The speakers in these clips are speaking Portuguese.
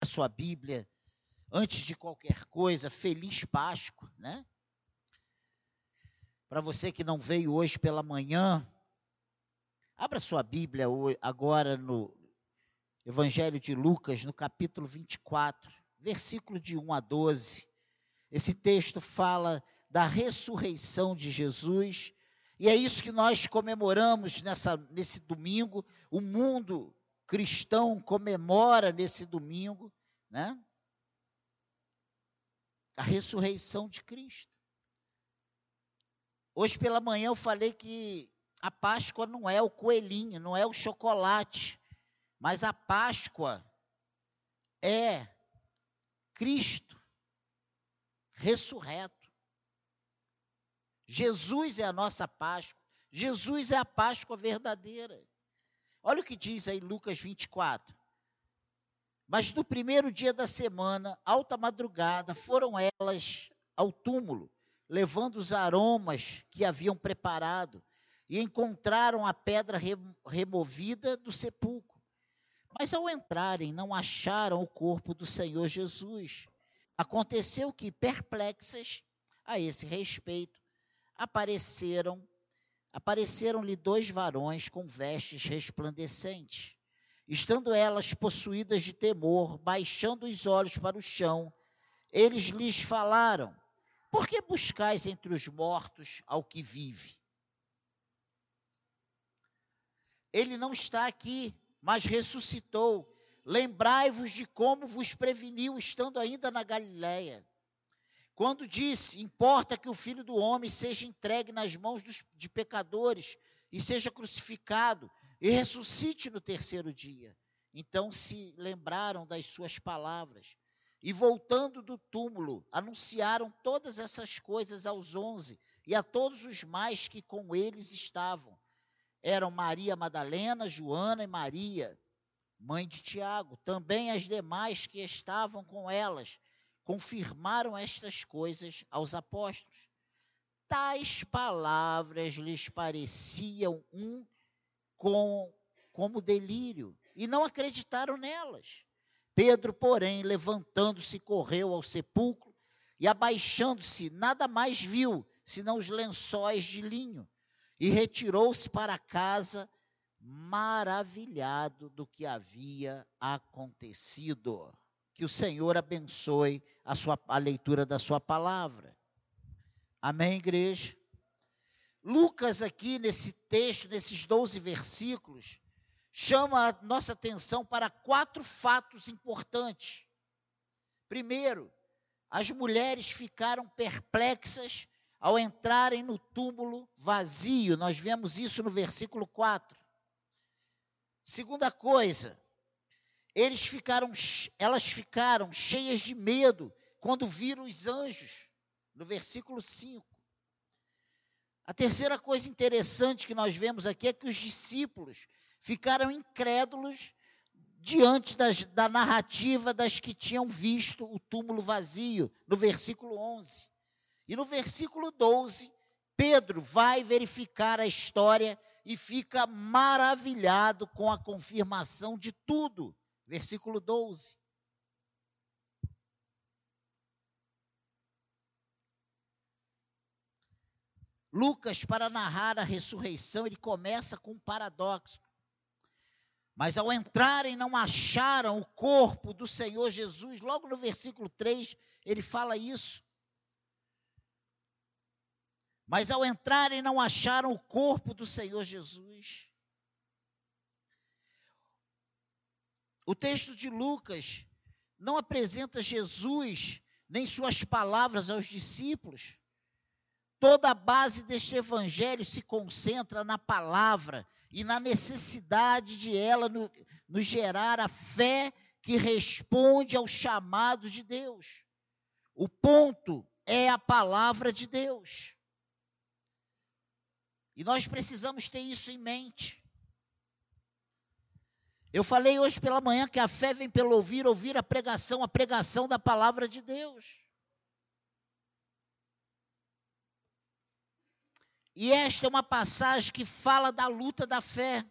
a sua Bíblia, antes de qualquer coisa, feliz Páscoa, né? Para você que não veio hoje pela manhã, abra sua Bíblia agora no Evangelho de Lucas, no capítulo 24, versículo de 1 a 12. Esse texto fala da ressurreição de Jesus, e é isso que nós comemoramos nessa, nesse domingo. O mundo cristão comemora nesse domingo, né? A ressurreição de Cristo. Hoje pela manhã eu falei que a Páscoa não é o coelhinho, não é o chocolate, mas a Páscoa é Cristo ressurreto. Jesus é a nossa Páscoa. Jesus é a Páscoa verdadeira. Olha o que diz aí Lucas 24. Mas no primeiro dia da semana, alta madrugada, foram elas ao túmulo, levando os aromas que haviam preparado, e encontraram a pedra removida do sepulcro. Mas ao entrarem, não acharam o corpo do Senhor Jesus. Aconteceu que, perplexas a esse respeito, apareceram apareceram-lhe dois varões com vestes resplandecentes. Estando elas possuídas de temor, baixando os olhos para o chão, eles lhes falaram: Por que buscais entre os mortos ao que vive? Ele não está aqui, mas ressuscitou. Lembrai-vos de como vos preveniu estando ainda na Galiléia quando disse: Importa que o filho do homem seja entregue nas mãos dos, de pecadores e seja crucificado e ressuscite no terceiro dia. Então se lembraram das suas palavras e, voltando do túmulo, anunciaram todas essas coisas aos onze e a todos os mais que com eles estavam. Eram Maria Madalena, Joana e Maria, mãe de Tiago, também as demais que estavam com elas confirmaram estas coisas aos apóstolos. Tais palavras lhes pareciam um com, como delírio e não acreditaram nelas. Pedro, porém, levantando-se, correu ao sepulcro e, abaixando-se, nada mais viu senão os lençóis de linho e retirou-se para casa, maravilhado do que havia acontecido. Que o Senhor abençoe a, sua, a leitura da sua palavra. Amém, igreja? Lucas, aqui nesse texto, nesses 12 versículos, chama a nossa atenção para quatro fatos importantes. Primeiro, as mulheres ficaram perplexas ao entrarem no túmulo vazio. Nós vemos isso no versículo 4. Segunda coisa, eles ficaram, elas ficaram cheias de medo quando viram os anjos, no versículo 5. A terceira coisa interessante que nós vemos aqui é que os discípulos ficaram incrédulos diante das, da narrativa das que tinham visto o túmulo vazio, no versículo 11. E no versículo 12, Pedro vai verificar a história e fica maravilhado com a confirmação de tudo versículo 12. Lucas, para narrar a ressurreição, ele começa com um paradoxo. Mas ao entrarem, não acharam o corpo do Senhor Jesus. Logo no versículo 3, ele fala isso. Mas ao entrarem, não acharam o corpo do Senhor Jesus. O texto de Lucas não apresenta Jesus nem suas palavras aos discípulos. Toda a base deste evangelho se concentra na palavra e na necessidade de ela nos no gerar a fé que responde ao chamado de Deus. O ponto é a palavra de Deus. E nós precisamos ter isso em mente. Eu falei hoje pela manhã que a fé vem pelo ouvir, ouvir a pregação, a pregação da palavra de Deus. E esta é uma passagem que fala da luta da fé,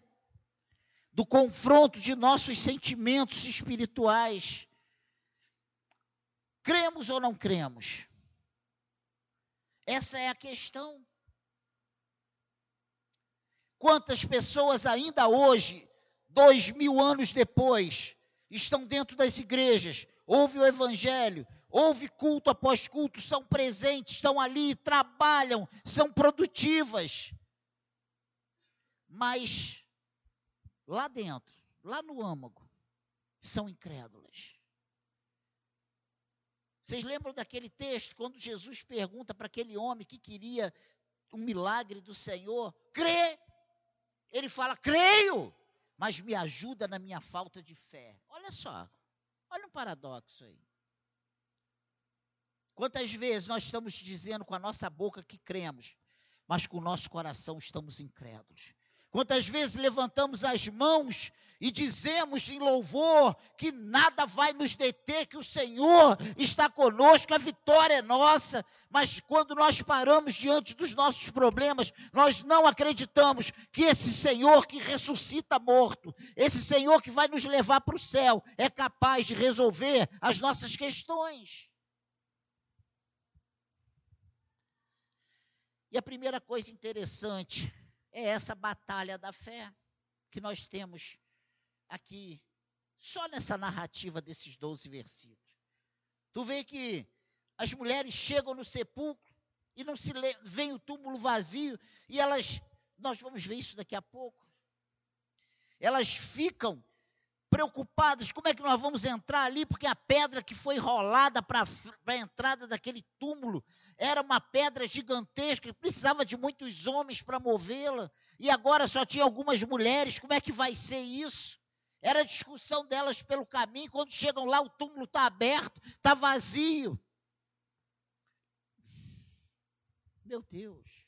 do confronto de nossos sentimentos espirituais cremos ou não cremos? Essa é a questão. Quantas pessoas ainda hoje, dois mil anos depois, estão dentro das igrejas, ouvem o evangelho, houve culto após culto, são presentes, estão ali, trabalham, são produtivas. Mas lá dentro, lá no âmago, são incrédulas. Vocês lembram daquele texto, quando Jesus pergunta para aquele homem que queria um milagre do Senhor, crê? Ele fala, creio, mas me ajuda na minha falta de fé. Olha só, olha um paradoxo aí. Quantas vezes nós estamos dizendo com a nossa boca que cremos, mas com o nosso coração estamos incrédulos? Quantas vezes levantamos as mãos e dizemos em louvor que nada vai nos deter, que o Senhor está conosco, a vitória é nossa, mas quando nós paramos diante dos nossos problemas, nós não acreditamos que esse Senhor que ressuscita morto, esse Senhor que vai nos levar para o céu, é capaz de resolver as nossas questões. E a primeira coisa interessante é essa batalha da fé que nós temos aqui, só nessa narrativa desses 12 versículos. Tu vê que as mulheres chegam no sepulcro e não se vem o túmulo vazio e elas, nós vamos ver isso daqui a pouco. Elas ficam preocupadas, como é que nós vamos entrar ali, porque a pedra que foi rolada para a entrada daquele túmulo era uma pedra gigantesca, precisava de muitos homens para movê-la, e agora só tinha algumas mulheres, como é que vai ser isso? Era a discussão delas pelo caminho, quando chegam lá o túmulo está aberto, está vazio. Meu Deus.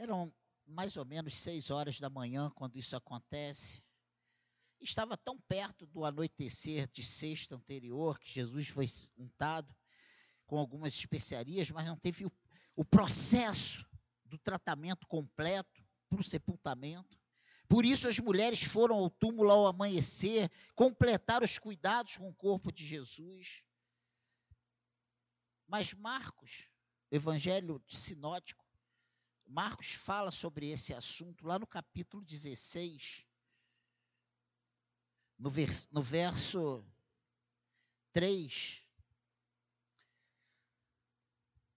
Eram mais ou menos seis horas da manhã quando isso acontece. Estava tão perto do anoitecer de sexta anterior que Jesus foi untado com algumas especiarias, mas não teve o, o processo do tratamento completo para o sepultamento. Por isso as mulheres foram ao túmulo ao amanhecer, completar os cuidados com o corpo de Jesus. Mas Marcos, Evangelho sinótico, Marcos fala sobre esse assunto lá no capítulo 16, no, vers, no verso 3.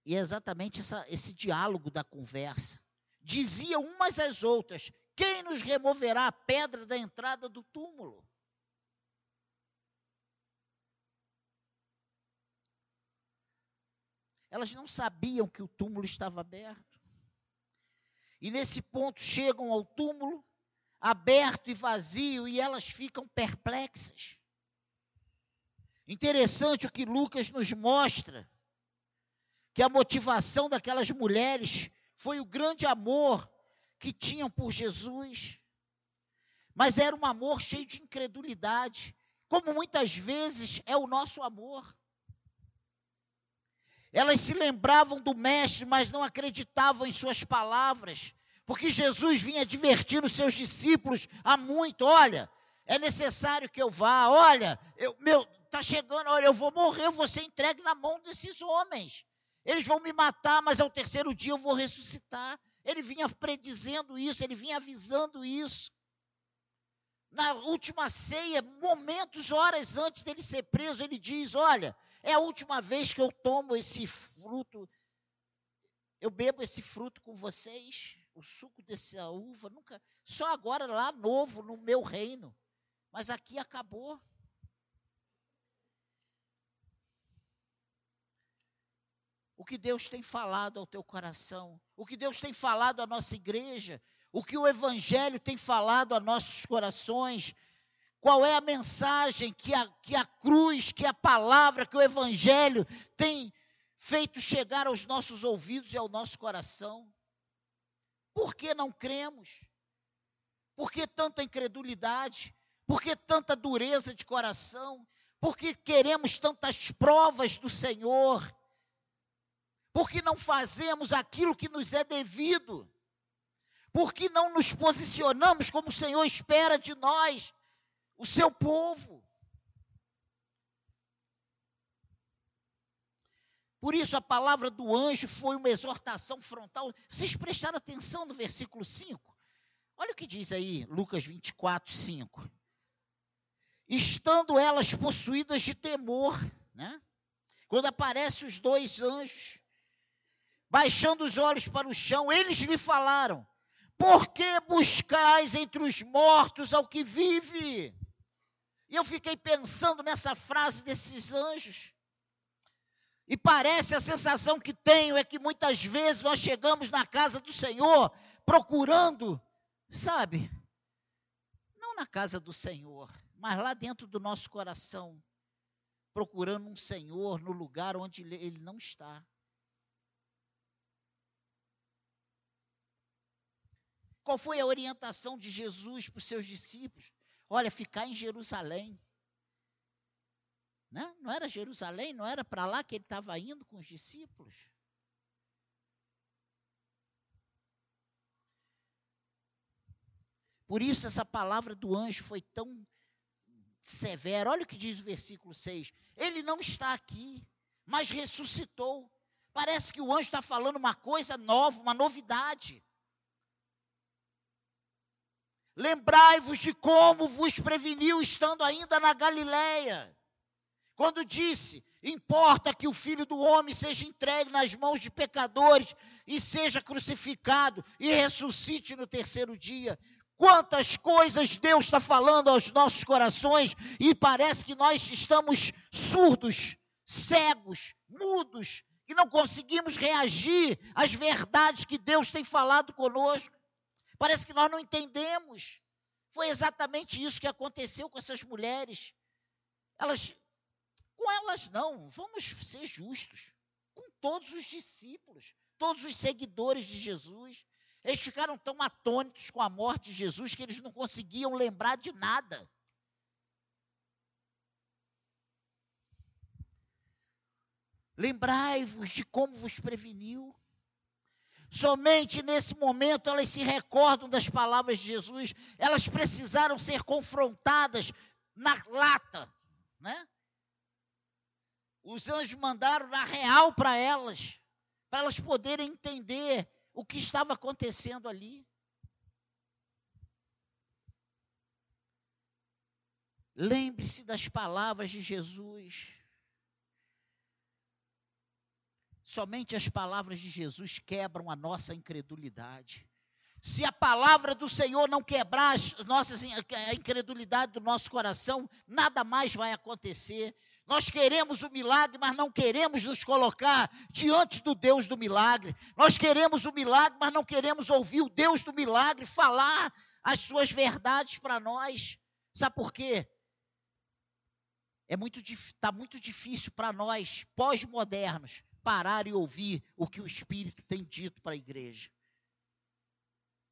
E é exatamente essa, esse diálogo da conversa. Diziam umas às outras: Quem nos removerá a pedra da entrada do túmulo? Elas não sabiam que o túmulo estava aberto. E nesse ponto chegam ao túmulo, aberto e vazio, e elas ficam perplexas. Interessante o que Lucas nos mostra, que a motivação daquelas mulheres foi o grande amor que tinham por Jesus, mas era um amor cheio de incredulidade, como muitas vezes é o nosso amor. Elas se lembravam do Mestre, mas não acreditavam em suas palavras, porque Jesus vinha advertindo seus discípulos há muito: olha, é necessário que eu vá, olha, eu, meu, tá chegando, olha, eu vou morrer, eu vou ser entregue na mão desses homens. Eles vão me matar, mas ao terceiro dia eu vou ressuscitar. Ele vinha predizendo isso, ele vinha avisando isso. Na última ceia, momentos, horas antes dele ser preso, ele diz: Olha, é a última vez que eu tomo esse fruto, eu bebo esse fruto com vocês, o suco dessa uva, nunca, só agora lá novo no meu reino. Mas aqui acabou. O que Deus tem falado ao teu coração, o que Deus tem falado à nossa igreja, o que o Evangelho tem falado a nossos corações, qual é a mensagem que a, que a cruz, que a palavra, que o Evangelho tem feito chegar aos nossos ouvidos e ao nosso coração? Por que não cremos? Por que tanta incredulidade? Por que tanta dureza de coração? Por que queremos tantas provas do Senhor? Porque não fazemos aquilo que nos é devido? Porque não nos posicionamos como o Senhor espera de nós, o seu povo? Por isso a palavra do anjo foi uma exortação frontal. Vocês prestaram atenção no versículo 5? Olha o que diz aí, Lucas 24, 5. Estando elas possuídas de temor, né? Quando aparecem os dois anjos, baixando os olhos para o chão, eles lhe falaram: Por que buscais entre os mortos ao que vive? E eu fiquei pensando nessa frase desses anjos. E parece a sensação que tenho é que muitas vezes nós chegamos na casa do Senhor procurando, sabe? Não na casa do Senhor, mas lá dentro do nosso coração, procurando um Senhor no lugar onde ele não está. Qual foi a orientação de Jesus para os seus discípulos? Olha, ficar em Jerusalém. Né? Não era Jerusalém, não era para lá que ele estava indo com os discípulos. Por isso essa palavra do anjo foi tão severa. Olha o que diz o versículo 6. Ele não está aqui, mas ressuscitou. Parece que o anjo está falando uma coisa nova, uma novidade. Lembrai-vos de como vos preveniu estando ainda na Galileia quando disse: Importa que o filho do homem seja entregue nas mãos de pecadores e seja crucificado e ressuscite no terceiro dia. Quantas coisas Deus está falando aos nossos corações e parece que nós estamos surdos, cegos, mudos, e não conseguimos reagir às verdades que Deus tem falado conosco. Parece que nós não entendemos. Foi exatamente isso que aconteceu com essas mulheres. Elas com elas não, vamos ser justos. Com todos os discípulos, todos os seguidores de Jesus. Eles ficaram tão atônitos com a morte de Jesus que eles não conseguiam lembrar de nada. Lembrai-vos de como vos preveniu. Somente nesse momento elas se recordam das palavras de Jesus. Elas precisaram ser confrontadas na lata, né? Os anjos mandaram na real para elas, para elas poderem entender o que estava acontecendo ali. Lembre-se das palavras de Jesus. Somente as palavras de Jesus quebram a nossa incredulidade. Se a palavra do Senhor não quebrar nossas, a incredulidade do nosso coração, nada mais vai acontecer. Nós queremos o milagre, mas não queremos nos colocar diante do Deus do milagre. Nós queremos o milagre, mas não queremos ouvir o Deus do milagre falar as suas verdades para nós. Sabe por quê? É muito está muito difícil para nós, pós-modernos, parar e ouvir o que o Espírito tem dito para a igreja.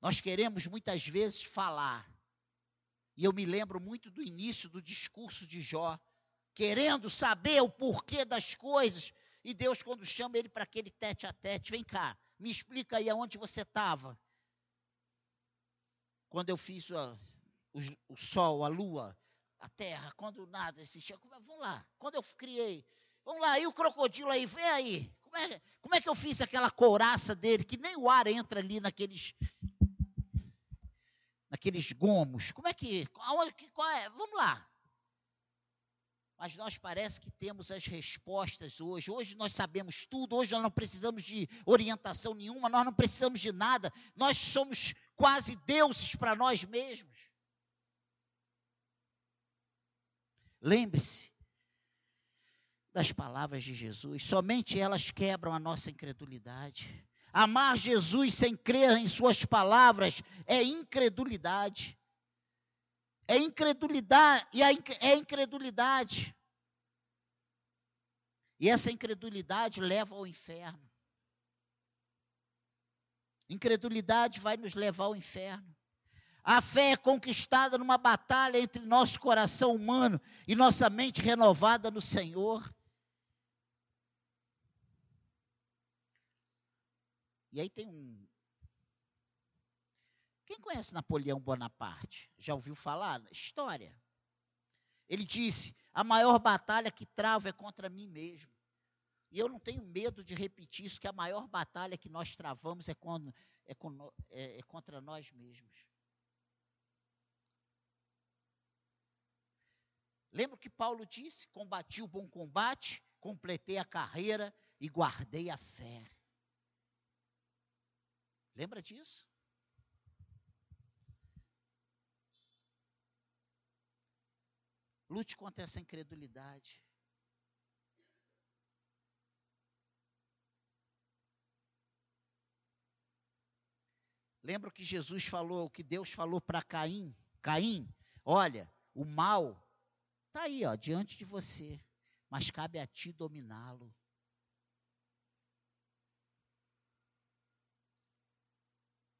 Nós queremos muitas vezes falar. E eu me lembro muito do início do discurso de Jó, querendo saber o porquê das coisas. E Deus, quando chama ele para aquele tete a tete, vem cá, me explica aí aonde você estava. Quando eu fiz o, o, sol, a lua, a terra, quando nada existia. Vamos lá, quando eu criei. Vamos lá, e o crocodilo aí, vem aí. Como é, como é que eu fiz aquela couraça dele, que nem o ar entra ali naqueles naqueles gomos? Como é que, qual é? Vamos lá mas nós parece que temos as respostas hoje. Hoje nós sabemos tudo, hoje nós não precisamos de orientação nenhuma, nós não precisamos de nada. Nós somos quase deuses para nós mesmos. Lembre-se das palavras de Jesus, somente elas quebram a nossa incredulidade. Amar Jesus sem crer em Suas palavras é incredulidade. É incredulidade, e é incredulidade. E essa incredulidade leva ao inferno. Incredulidade vai nos levar ao inferno. A fé é conquistada numa batalha entre nosso coração humano e nossa mente renovada no Senhor. E aí tem um. Quem conhece Napoleão Bonaparte? Já ouviu falar? História. Ele disse: a maior batalha que travo é contra mim mesmo. E eu não tenho medo de repetir isso, que a maior batalha que nós travamos é, com, é, é, é contra nós mesmos. Lembra que Paulo disse? Combati o bom combate, completei a carreira e guardei a fé. Lembra disso? Lute contra essa incredulidade. Lembra que Jesus falou, que Deus falou para Caim? Caim, olha, o mal está aí, ó, diante de você, mas cabe a ti dominá-lo.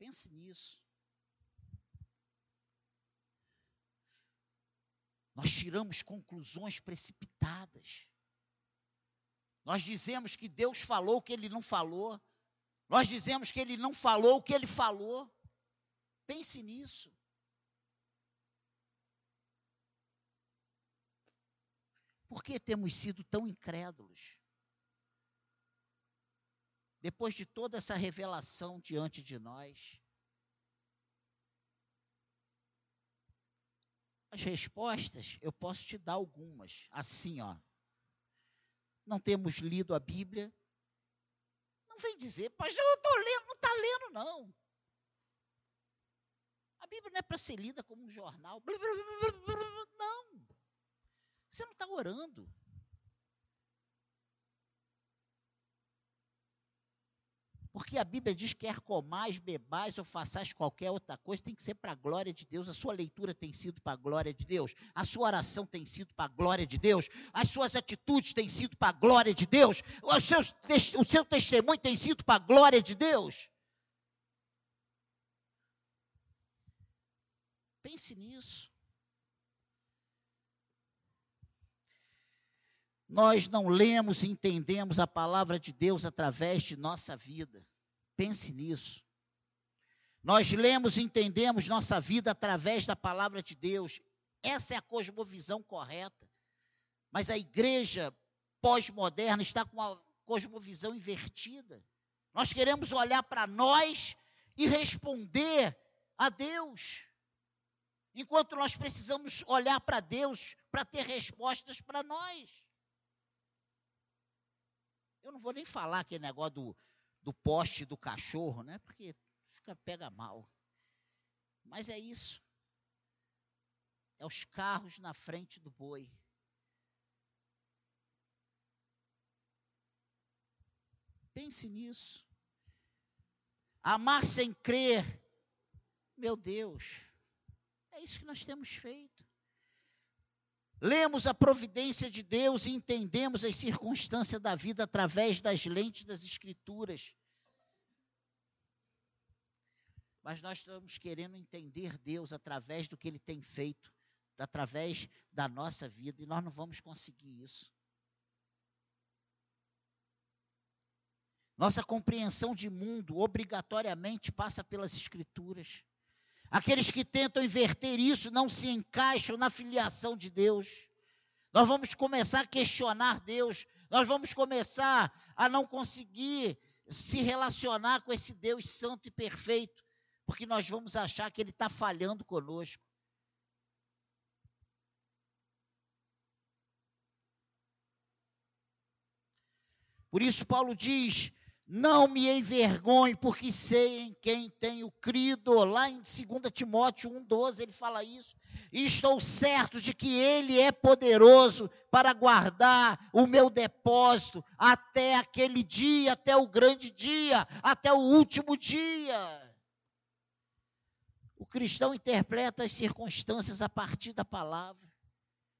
Pense nisso. Nós tiramos conclusões precipitadas. Nós dizemos que Deus falou o que ele não falou. Nós dizemos que ele não falou o que ele falou. Pense nisso. Por que temos sido tão incrédulos? Depois de toda essa revelação diante de nós, as respostas eu posso te dar algumas, assim, ó. Não temos lido a Bíblia, não vem dizer, mas eu estou lendo, não está lendo, não. A Bíblia não é para ser lida como um jornal. Não. Você não está orando. Porque a Bíblia diz que quer comais, bebais ou façais qualquer outra coisa, tem que ser para a glória de Deus. A sua leitura tem sido para a glória de Deus. A sua oração tem sido para a glória de Deus. As suas atitudes têm sido para a glória de Deus. O seu, o seu testemunho tem sido para a glória de Deus. Pense nisso. Nós não lemos e entendemos a palavra de Deus através de nossa vida. Pense nisso. Nós lemos e entendemos nossa vida através da palavra de Deus. Essa é a cosmovisão correta. Mas a igreja pós-moderna está com uma cosmovisão invertida. Nós queremos olhar para nós e responder a Deus. Enquanto nós precisamos olhar para Deus para ter respostas para nós. Eu não vou nem falar aquele negócio do, do poste do cachorro, né? Porque fica, pega mal. Mas é isso. É os carros na frente do boi. Pense nisso. Amar sem crer. Meu Deus. É isso que nós temos feito. Lemos a providência de Deus e entendemos as circunstâncias da vida através das lentes das Escrituras. Mas nós estamos querendo entender Deus através do que Ele tem feito, através da nossa vida, e nós não vamos conseguir isso. Nossa compreensão de mundo obrigatoriamente passa pelas Escrituras. Aqueles que tentam inverter isso não se encaixam na filiação de Deus. Nós vamos começar a questionar Deus, nós vamos começar a não conseguir se relacionar com esse Deus santo e perfeito, porque nós vamos achar que Ele está falhando conosco. Por isso, Paulo diz: não me envergonhe, porque sei em quem tenho crido. Lá em 2 Timóteo 1,12 ele fala isso. E estou certo de que ele é poderoso para guardar o meu depósito até aquele dia, até o grande dia, até o último dia. O cristão interpreta as circunstâncias a partir da palavra.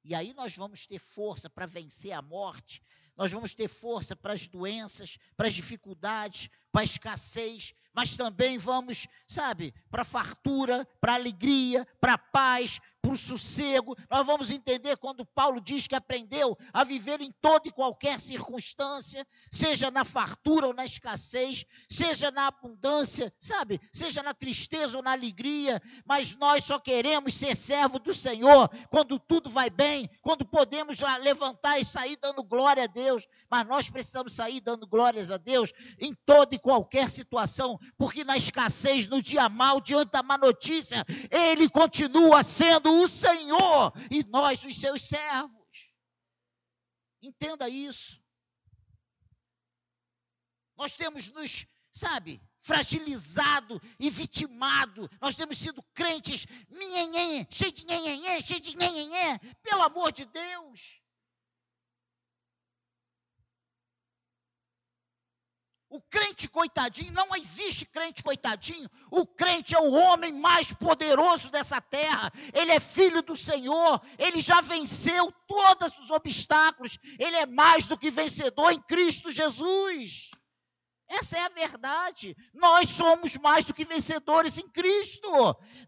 E aí nós vamos ter força para vencer a morte, nós vamos ter força para as doenças, para as dificuldades, para a escassez, mas também vamos, sabe, para a fartura, para a alegria, para a paz, para o sossego, nós vamos entender quando Paulo diz que aprendeu a viver em toda e qualquer circunstância, seja na fartura ou na escassez, seja na abundância, sabe? Seja na tristeza ou na alegria, mas nós só queremos ser servo do Senhor quando tudo vai bem, quando podemos levantar e sair dando glória a Deus, mas nós precisamos sair dando glórias a Deus em toda e qualquer situação, porque na escassez, no dia mal, diante da má notícia, Ele continua sendo o Senhor e nós os seus servos. Entenda isso. Nós temos nos, sabe, fragilizado e vitimado. Nós temos sido crentes, nhenhenhen, cheio de nhenhenhen, cheio de nhenhenhen. Pelo amor de Deus. O crente coitadinho, não existe crente coitadinho. O crente é o homem mais poderoso dessa terra. Ele é filho do Senhor. Ele já venceu todos os obstáculos. Ele é mais do que vencedor em Cristo Jesus. Essa é a verdade. Nós somos mais do que vencedores em Cristo.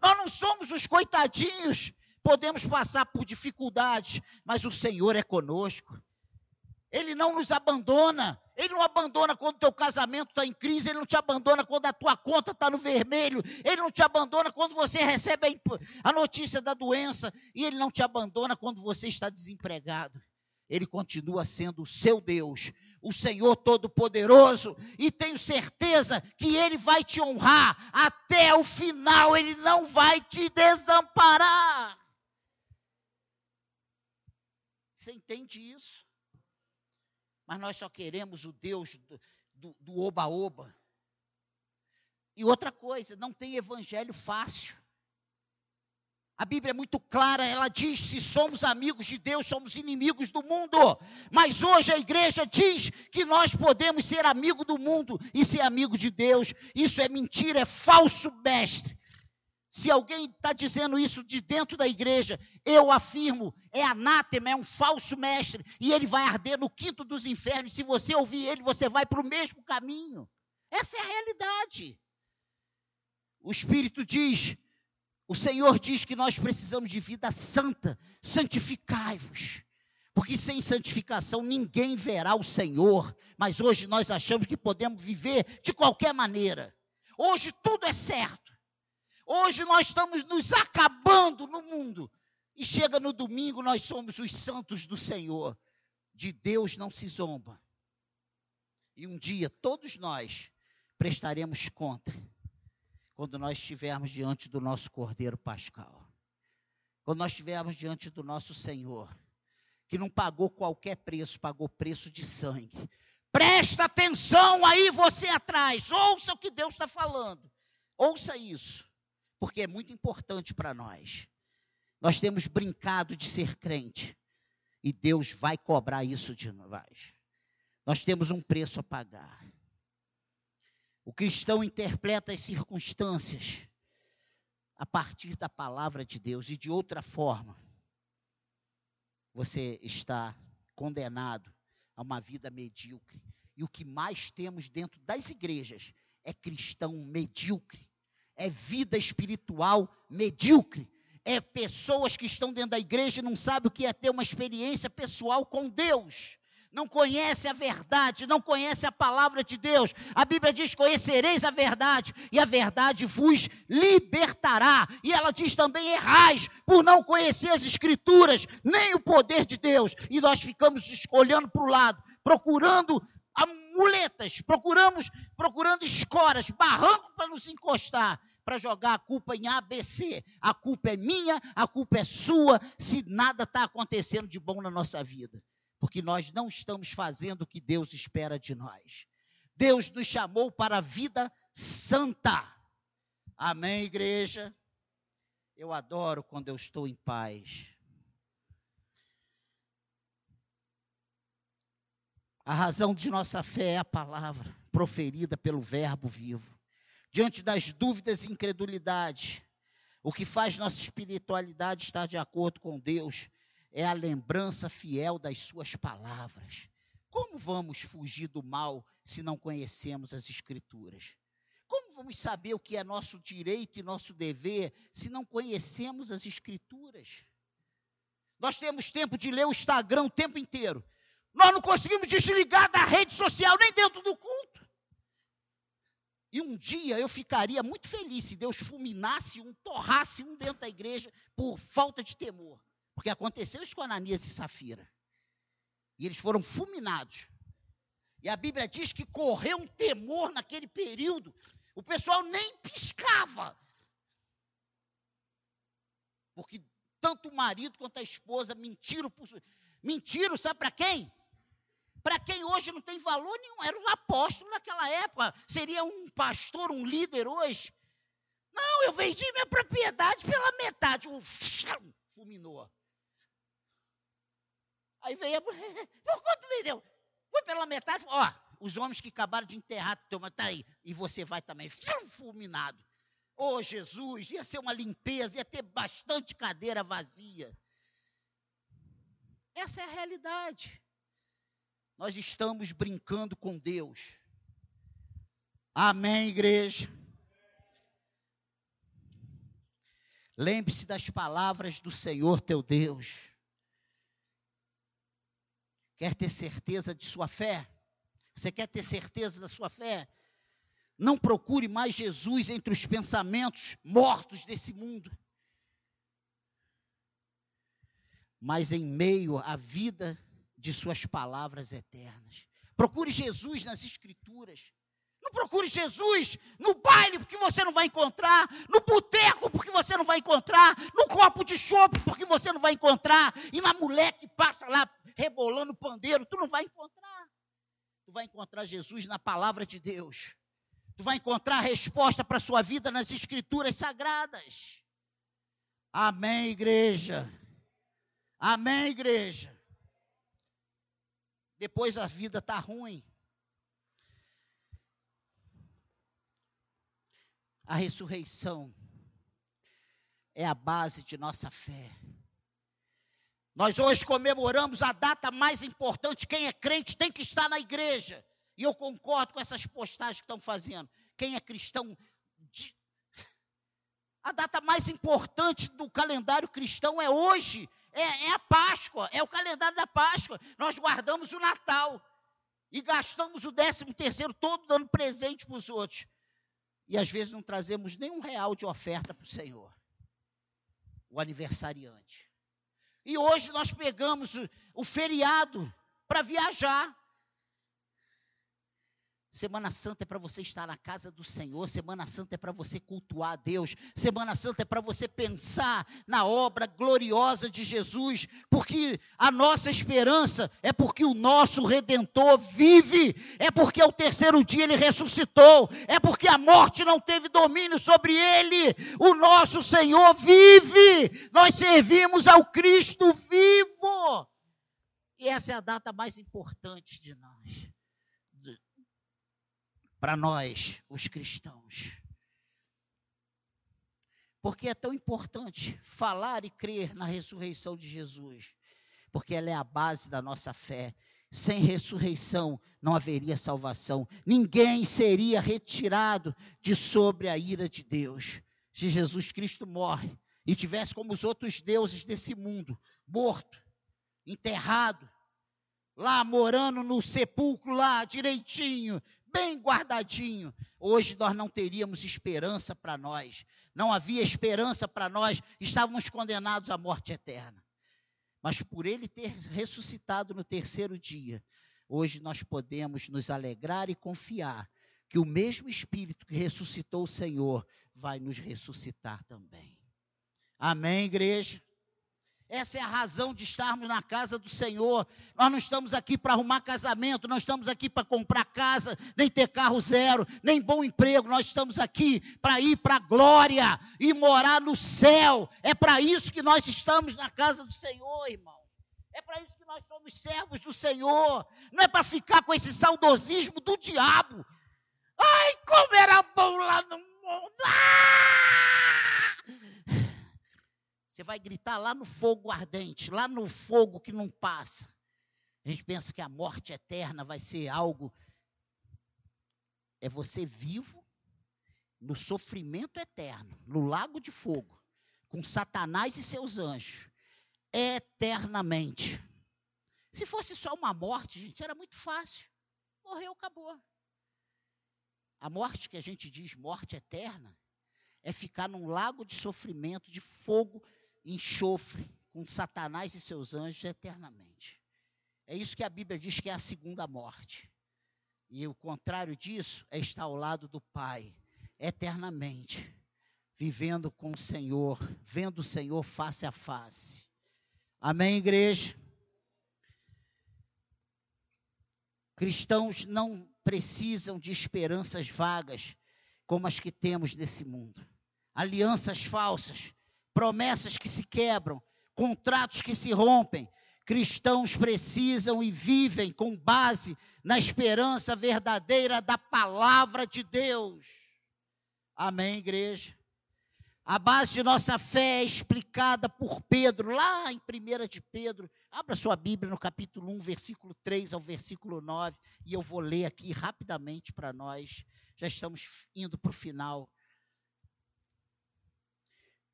Nós não somos os coitadinhos. Podemos passar por dificuldades, mas o Senhor é conosco. Ele não nos abandona. Ele não abandona quando o teu casamento está em crise, ele não te abandona quando a tua conta está no vermelho, ele não te abandona quando você recebe a notícia da doença, e ele não te abandona quando você está desempregado. Ele continua sendo o seu Deus, o Senhor Todo-Poderoso, e tenho certeza que Ele vai te honrar até o final, Ele não vai te desamparar. Você entende isso? Mas nós só queremos o Deus do oba-oba. E outra coisa, não tem evangelho fácil. A Bíblia é muito clara, ela diz: se somos amigos de Deus, somos inimigos do mundo. Mas hoje a igreja diz que nós podemos ser amigo do mundo e ser amigo de Deus. Isso é mentira, é falso mestre. Se alguém está dizendo isso de dentro da igreja, eu afirmo, é anátema, é um falso mestre, e ele vai arder no quinto dos infernos. Se você ouvir ele, você vai para o mesmo caminho. Essa é a realidade. O Espírito diz, o Senhor diz que nós precisamos de vida santa, santificai-vos. Porque sem santificação ninguém verá o Senhor, mas hoje nós achamos que podemos viver de qualquer maneira. Hoje tudo é certo. Hoje nós estamos nos acabando no mundo. E chega no domingo, nós somos os santos do Senhor. De Deus não se zomba. E um dia todos nós prestaremos conta quando nós estivermos diante do nosso Cordeiro Pascal. Quando nós estivermos diante do nosso Senhor, que não pagou qualquer preço, pagou preço de sangue. Presta atenção aí você atrás, ouça o que Deus está falando. Ouça isso porque é muito importante para nós. Nós temos brincado de ser crente e Deus vai cobrar isso de nós. Nós temos um preço a pagar. O cristão interpreta as circunstâncias a partir da palavra de Deus e de outra forma. Você está condenado a uma vida medíocre. E o que mais temos dentro das igrejas é cristão medíocre é vida espiritual medíocre. É pessoas que estão dentro da igreja e não sabem o que é ter uma experiência pessoal com Deus. Não conhece a verdade, não conhece a palavra de Deus. A Bíblia diz: Conhecereis a verdade, e a verdade vos libertará. E ela diz também: Errais por não conhecer as Escrituras, nem o poder de Deus. E nós ficamos olhando para o lado, procurando muletas, procuramos, procurando escoras, barranco para nos encostar, para jogar a culpa em ABC. A culpa é minha, a culpa é sua, se nada está acontecendo de bom na nossa vida. Porque nós não estamos fazendo o que Deus espera de nós. Deus nos chamou para a vida santa. Amém, igreja? Eu adoro quando eu estou em paz. A razão de nossa fé é a palavra proferida pelo Verbo vivo. Diante das dúvidas e incredulidade, o que faz nossa espiritualidade estar de acordo com Deus é a lembrança fiel das Suas palavras. Como vamos fugir do mal se não conhecemos as Escrituras? Como vamos saber o que é nosso direito e nosso dever se não conhecemos as Escrituras? Nós temos tempo de ler o Instagram o tempo inteiro. Nós não conseguimos desligar da rede social nem dentro do culto. E um dia eu ficaria muito feliz se Deus fulminasse um, torrasse um dentro da igreja por falta de temor. Porque aconteceu isso com Ananias e Safira. E eles foram fulminados. E a Bíblia diz que correu um temor naquele período. O pessoal nem piscava. Porque tanto o marido quanto a esposa mentiram. Por... Mentiram, sabe para quem? Para quem hoje não tem valor nenhum. Era um apóstolo naquela época. Seria um pastor, um líder hoje. Não, eu vendi minha propriedade pela metade. Fulminou. Aí veio a mulher. Por quanto vendeu? Foi pela metade. Ó, os homens que acabaram de enterrar, toma, tá aí. E você vai também. Fulminado. Oh, Jesus, ia ser uma limpeza, ia ter bastante cadeira vazia. Essa é a realidade. Nós estamos brincando com Deus. Amém, igreja? Lembre-se das palavras do Senhor teu Deus. Quer ter certeza de sua fé? Você quer ter certeza da sua fé? Não procure mais Jesus entre os pensamentos mortos desse mundo. Mas em meio à vida de suas palavras eternas. Procure Jesus nas Escrituras. Não procure Jesus no baile, porque você não vai encontrar. No boteco, porque você não vai encontrar. No copo de chope, porque você não vai encontrar. E na mulher que passa lá rebolando pandeiro, tu não vai encontrar. Tu vai encontrar Jesus na palavra de Deus. Tu vai encontrar a resposta para a sua vida nas escrituras sagradas. Amém, igreja. Amém, igreja. Depois a vida está ruim. A ressurreição é a base de nossa fé. Nós hoje comemoramos a data mais importante. Quem é crente tem que estar na igreja. E eu concordo com essas postagens que estão fazendo. Quem é cristão. De... A data mais importante do calendário cristão é hoje. É, é a Páscoa. É o calendário da Páscoa. Nós guardamos o Natal. E gastamos o décimo terceiro todo dando presente para os outros. E às vezes não trazemos nenhum real de oferta para o Senhor. O aniversariante. E hoje nós pegamos o, o feriado para viajar. Semana Santa é para você estar na casa do Senhor, Semana Santa é para você cultuar a Deus, Semana Santa é para você pensar na obra gloriosa de Jesus, porque a nossa esperança é porque o nosso redentor vive, é porque ao terceiro dia ele ressuscitou, é porque a morte não teve domínio sobre ele, o nosso Senhor vive, nós servimos ao Cristo vivo. E essa é a data mais importante de nós para nós, os cristãos. Porque é tão importante falar e crer na ressurreição de Jesus, porque ela é a base da nossa fé. Sem ressurreição não haveria salvação. Ninguém seria retirado de sobre a ira de Deus. Se Jesus Cristo morre e tivesse como os outros deuses desse mundo, morto, enterrado, lá morando no sepulcro lá direitinho, bem guardadinho. Hoje nós não teríamos esperança para nós. Não havia esperança para nós. Estávamos condenados à morte eterna. Mas por ele ter ressuscitado no terceiro dia, hoje nós podemos nos alegrar e confiar que o mesmo Espírito que ressuscitou o Senhor vai nos ressuscitar também. Amém, igreja? Essa é a razão de estarmos na casa do Senhor. Nós não estamos aqui para arrumar casamento, não estamos aqui para comprar casa, nem ter carro zero, nem bom emprego. Nós estamos aqui para ir para a glória e morar no céu. É para isso que nós estamos na casa do Senhor, irmão. É para isso que nós somos servos do Senhor. Não é para ficar com esse saudosismo do diabo. Ai, como era bom lá no mundo! Ah! Você vai gritar lá no fogo ardente, lá no fogo que não passa. A gente pensa que a morte eterna vai ser algo. É você vivo no sofrimento eterno, no lago de fogo, com Satanás e seus anjos, eternamente. Se fosse só uma morte, gente, era muito fácil. Morreu, acabou. A morte que a gente diz morte eterna é ficar num lago de sofrimento, de fogo, enxofre, com Satanás e seus anjos eternamente. É isso que a Bíblia diz que é a segunda morte. E o contrário disso é estar ao lado do Pai, eternamente, vivendo com o Senhor, vendo o Senhor face a face. Amém, igreja? Cristãos não precisam de esperanças vagas como as que temos nesse mundo. Alianças falsas, promessas que se quebram, contratos que se rompem. Cristãos precisam e vivem com base na esperança verdadeira da palavra de Deus. Amém, igreja? A base de nossa fé é explicada por Pedro, lá em 1 de Pedro. Abra sua Bíblia no capítulo 1, versículo 3 ao versículo 9, e eu vou ler aqui rapidamente para nós. Já estamos indo para o final.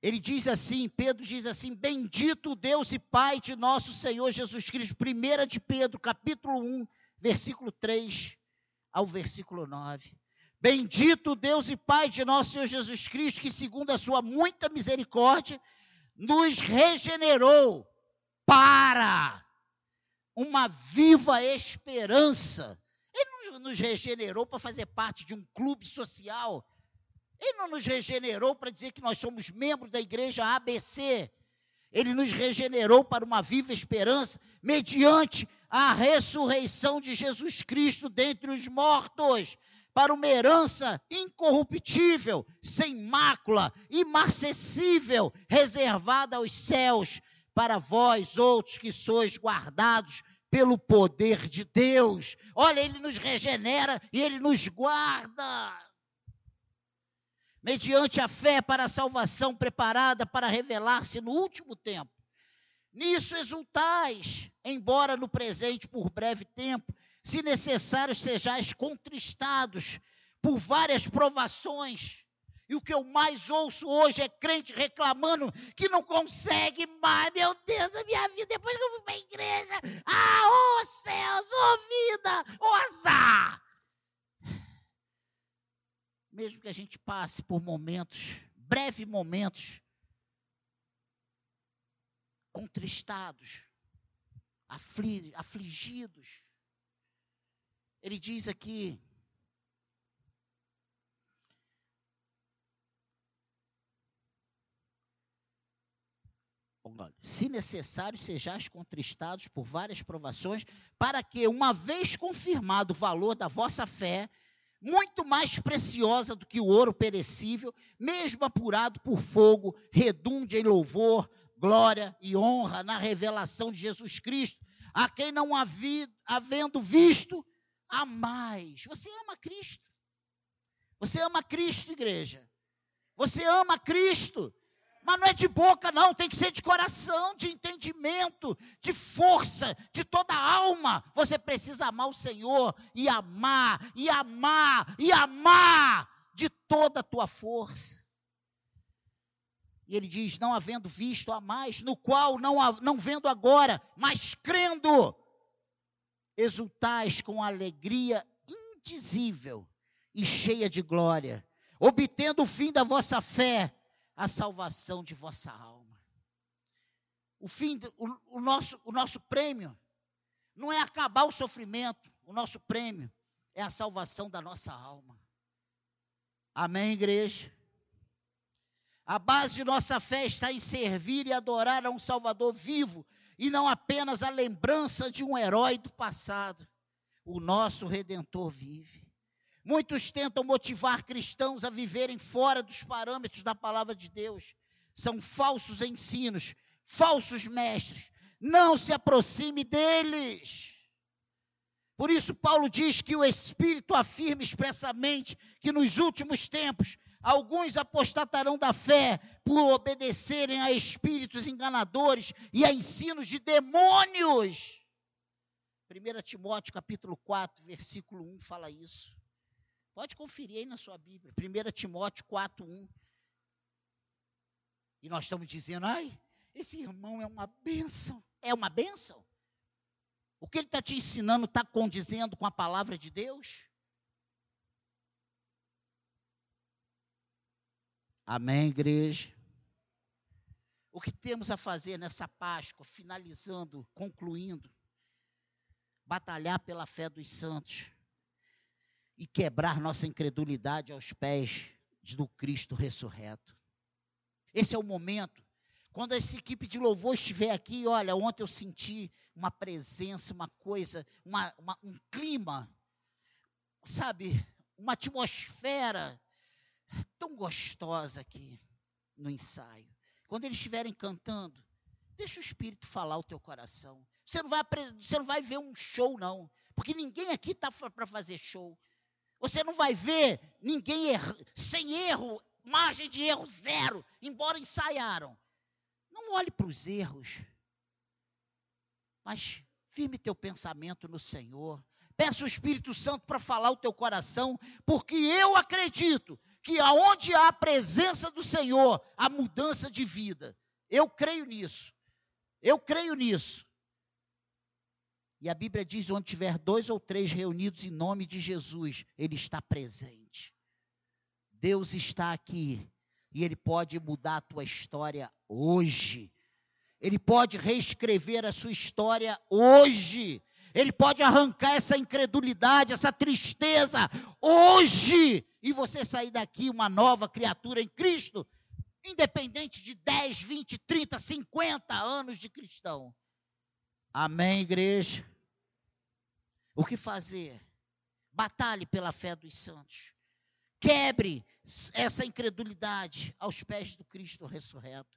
Ele diz assim, Pedro diz assim: Bendito Deus e Pai de nosso Senhor Jesus Cristo. 1 de Pedro, capítulo 1, versículo 3 ao versículo 9. Bendito Deus e Pai de nosso Senhor Jesus Cristo, que segundo a sua muita misericórdia, nos regenerou para uma viva esperança. Ele não nos regenerou para fazer parte de um clube social. Ele não nos regenerou para dizer que nós somos membros da igreja ABC. Ele nos regenerou para uma viva esperança mediante a ressurreição de Jesus Cristo dentre os mortos para uma herança incorruptível, sem mácula, imarcessível, reservada aos céus, para vós outros que sois guardados pelo poder de Deus. Olha, ele nos regenera e ele nos guarda. Mediante a fé para a salvação preparada para revelar-se no último tempo. Nisso exultais, embora no presente por breve tempo, se necessário, sejais contristados por várias provações. E o que eu mais ouço hoje é crente reclamando que não consegue mais. Meu Deus, a minha vida, depois que eu fui para a igreja. Ah, ô oh céus, ô oh vida, ô oh azar. Mesmo que a gente passe por momentos, breves momentos, contristados, afligidos, ele diz aqui, se necessário, sejais contristados por várias provações, para que, uma vez confirmado o valor da vossa fé, muito mais preciosa do que o ouro perecível, mesmo apurado por fogo, redunde em louvor, glória e honra na revelação de Jesus Cristo, a quem não havendo visto, a mais. Você ama Cristo. Você ama Cristo, igreja. Você ama Cristo. Mas não é de boca, não, tem que ser de coração, de entendimento, de força, de toda a alma. Você precisa amar o Senhor e amar, e amar, e amar de toda a tua força. E ele diz: não havendo visto a mais, no qual não, não vendo agora, mas crendo, exultais com alegria indizível e cheia de glória, obtendo o fim da vossa fé, a salvação de vossa alma. O fim, o, o, nosso, o nosso prêmio não é acabar o sofrimento, o nosso prêmio é a salvação da nossa alma. Amém, igreja? A base de nossa fé está em servir e adorar a um Salvador vivo e não apenas a lembrança de um herói do passado. O nosso redentor vive. Muitos tentam motivar cristãos a viverem fora dos parâmetros da palavra de Deus. São falsos ensinos, falsos mestres. Não se aproxime deles. Por isso, Paulo diz que o Espírito afirma expressamente que nos últimos tempos Alguns apostatarão da fé por obedecerem a espíritos enganadores e a ensinos de demônios. 1 Timóteo capítulo 4, versículo 1 fala isso. Pode conferir aí na sua Bíblia. 1 Timóteo 4:1. E nós estamos dizendo, ai, esse irmão é uma bênção. É uma bênção? O que ele está te ensinando está condizendo com a palavra de Deus? Amém, igreja? O que temos a fazer nessa Páscoa, finalizando, concluindo? Batalhar pela fé dos santos e quebrar nossa incredulidade aos pés do Cristo ressurreto. Esse é o momento. Quando essa equipe de louvor estiver aqui, olha, ontem eu senti uma presença, uma coisa, uma, uma, um clima, sabe, uma atmosfera tão gostosa aqui no ensaio. Quando eles estiverem cantando, deixa o Espírito falar o teu coração. Você não vai, você não vai ver um show, não. Porque ninguém aqui está para fazer show. Você não vai ver ninguém sem erro, margem de erro zero, embora ensaiaram. Não olhe para os erros, mas firme teu pensamento no Senhor. Peça o Espírito Santo para falar o teu coração, porque eu acredito que aonde há a presença do Senhor, há mudança de vida. Eu creio nisso. Eu creio nisso. E a Bíblia diz: onde tiver dois ou três reunidos em nome de Jesus, Ele está presente. Deus está aqui e Ele pode mudar a tua história hoje. Ele pode reescrever a sua história hoje. Ele pode arrancar essa incredulidade, essa tristeza hoje e você sair daqui uma nova criatura em Cristo, independente de 10, 20, 30, 50 anos de cristão. Amém, igreja? O que fazer? Batalhe pela fé dos santos. Quebre essa incredulidade aos pés do Cristo ressurreto.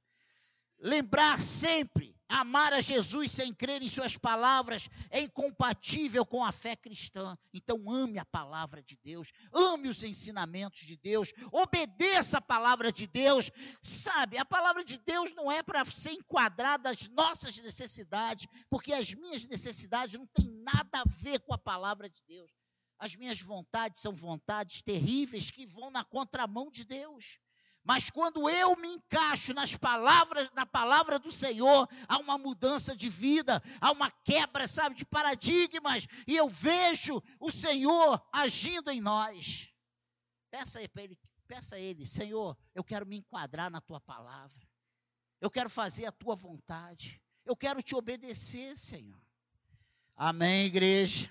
Lembrar sempre, amar a Jesus sem crer em Suas palavras é incompatível com a fé cristã. Então, ame a palavra de Deus, ame os ensinamentos de Deus, obedeça a palavra de Deus. Sabe, a palavra de Deus não é para ser enquadrada às nossas necessidades, porque as minhas necessidades não têm nada a ver com a palavra de Deus. As minhas vontades são vontades terríveis que vão na contramão de Deus. Mas quando eu me encaixo nas palavras, na palavra do Senhor, há uma mudança de vida, há uma quebra, sabe, de paradigmas, e eu vejo o Senhor agindo em nós. Peça ele, peça a ele, Senhor, eu quero me enquadrar na tua palavra. Eu quero fazer a tua vontade. Eu quero te obedecer, Senhor. Amém, igreja.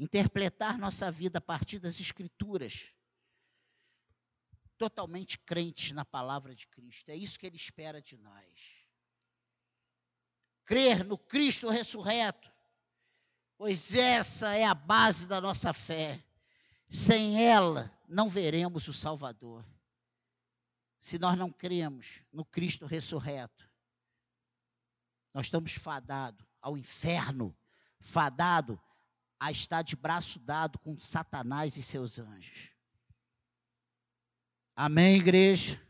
Interpretar nossa vida a partir das Escrituras, totalmente crentes na palavra de Cristo. É isso que Ele espera de nós. Crer no Cristo ressurreto, pois essa é a base da nossa fé. Sem ela, não veremos o Salvador. Se nós não cremos no Cristo ressurreto, nós estamos fadados ao inferno, fadado a estar de braço dado com Satanás e seus anjos. Amém, igreja?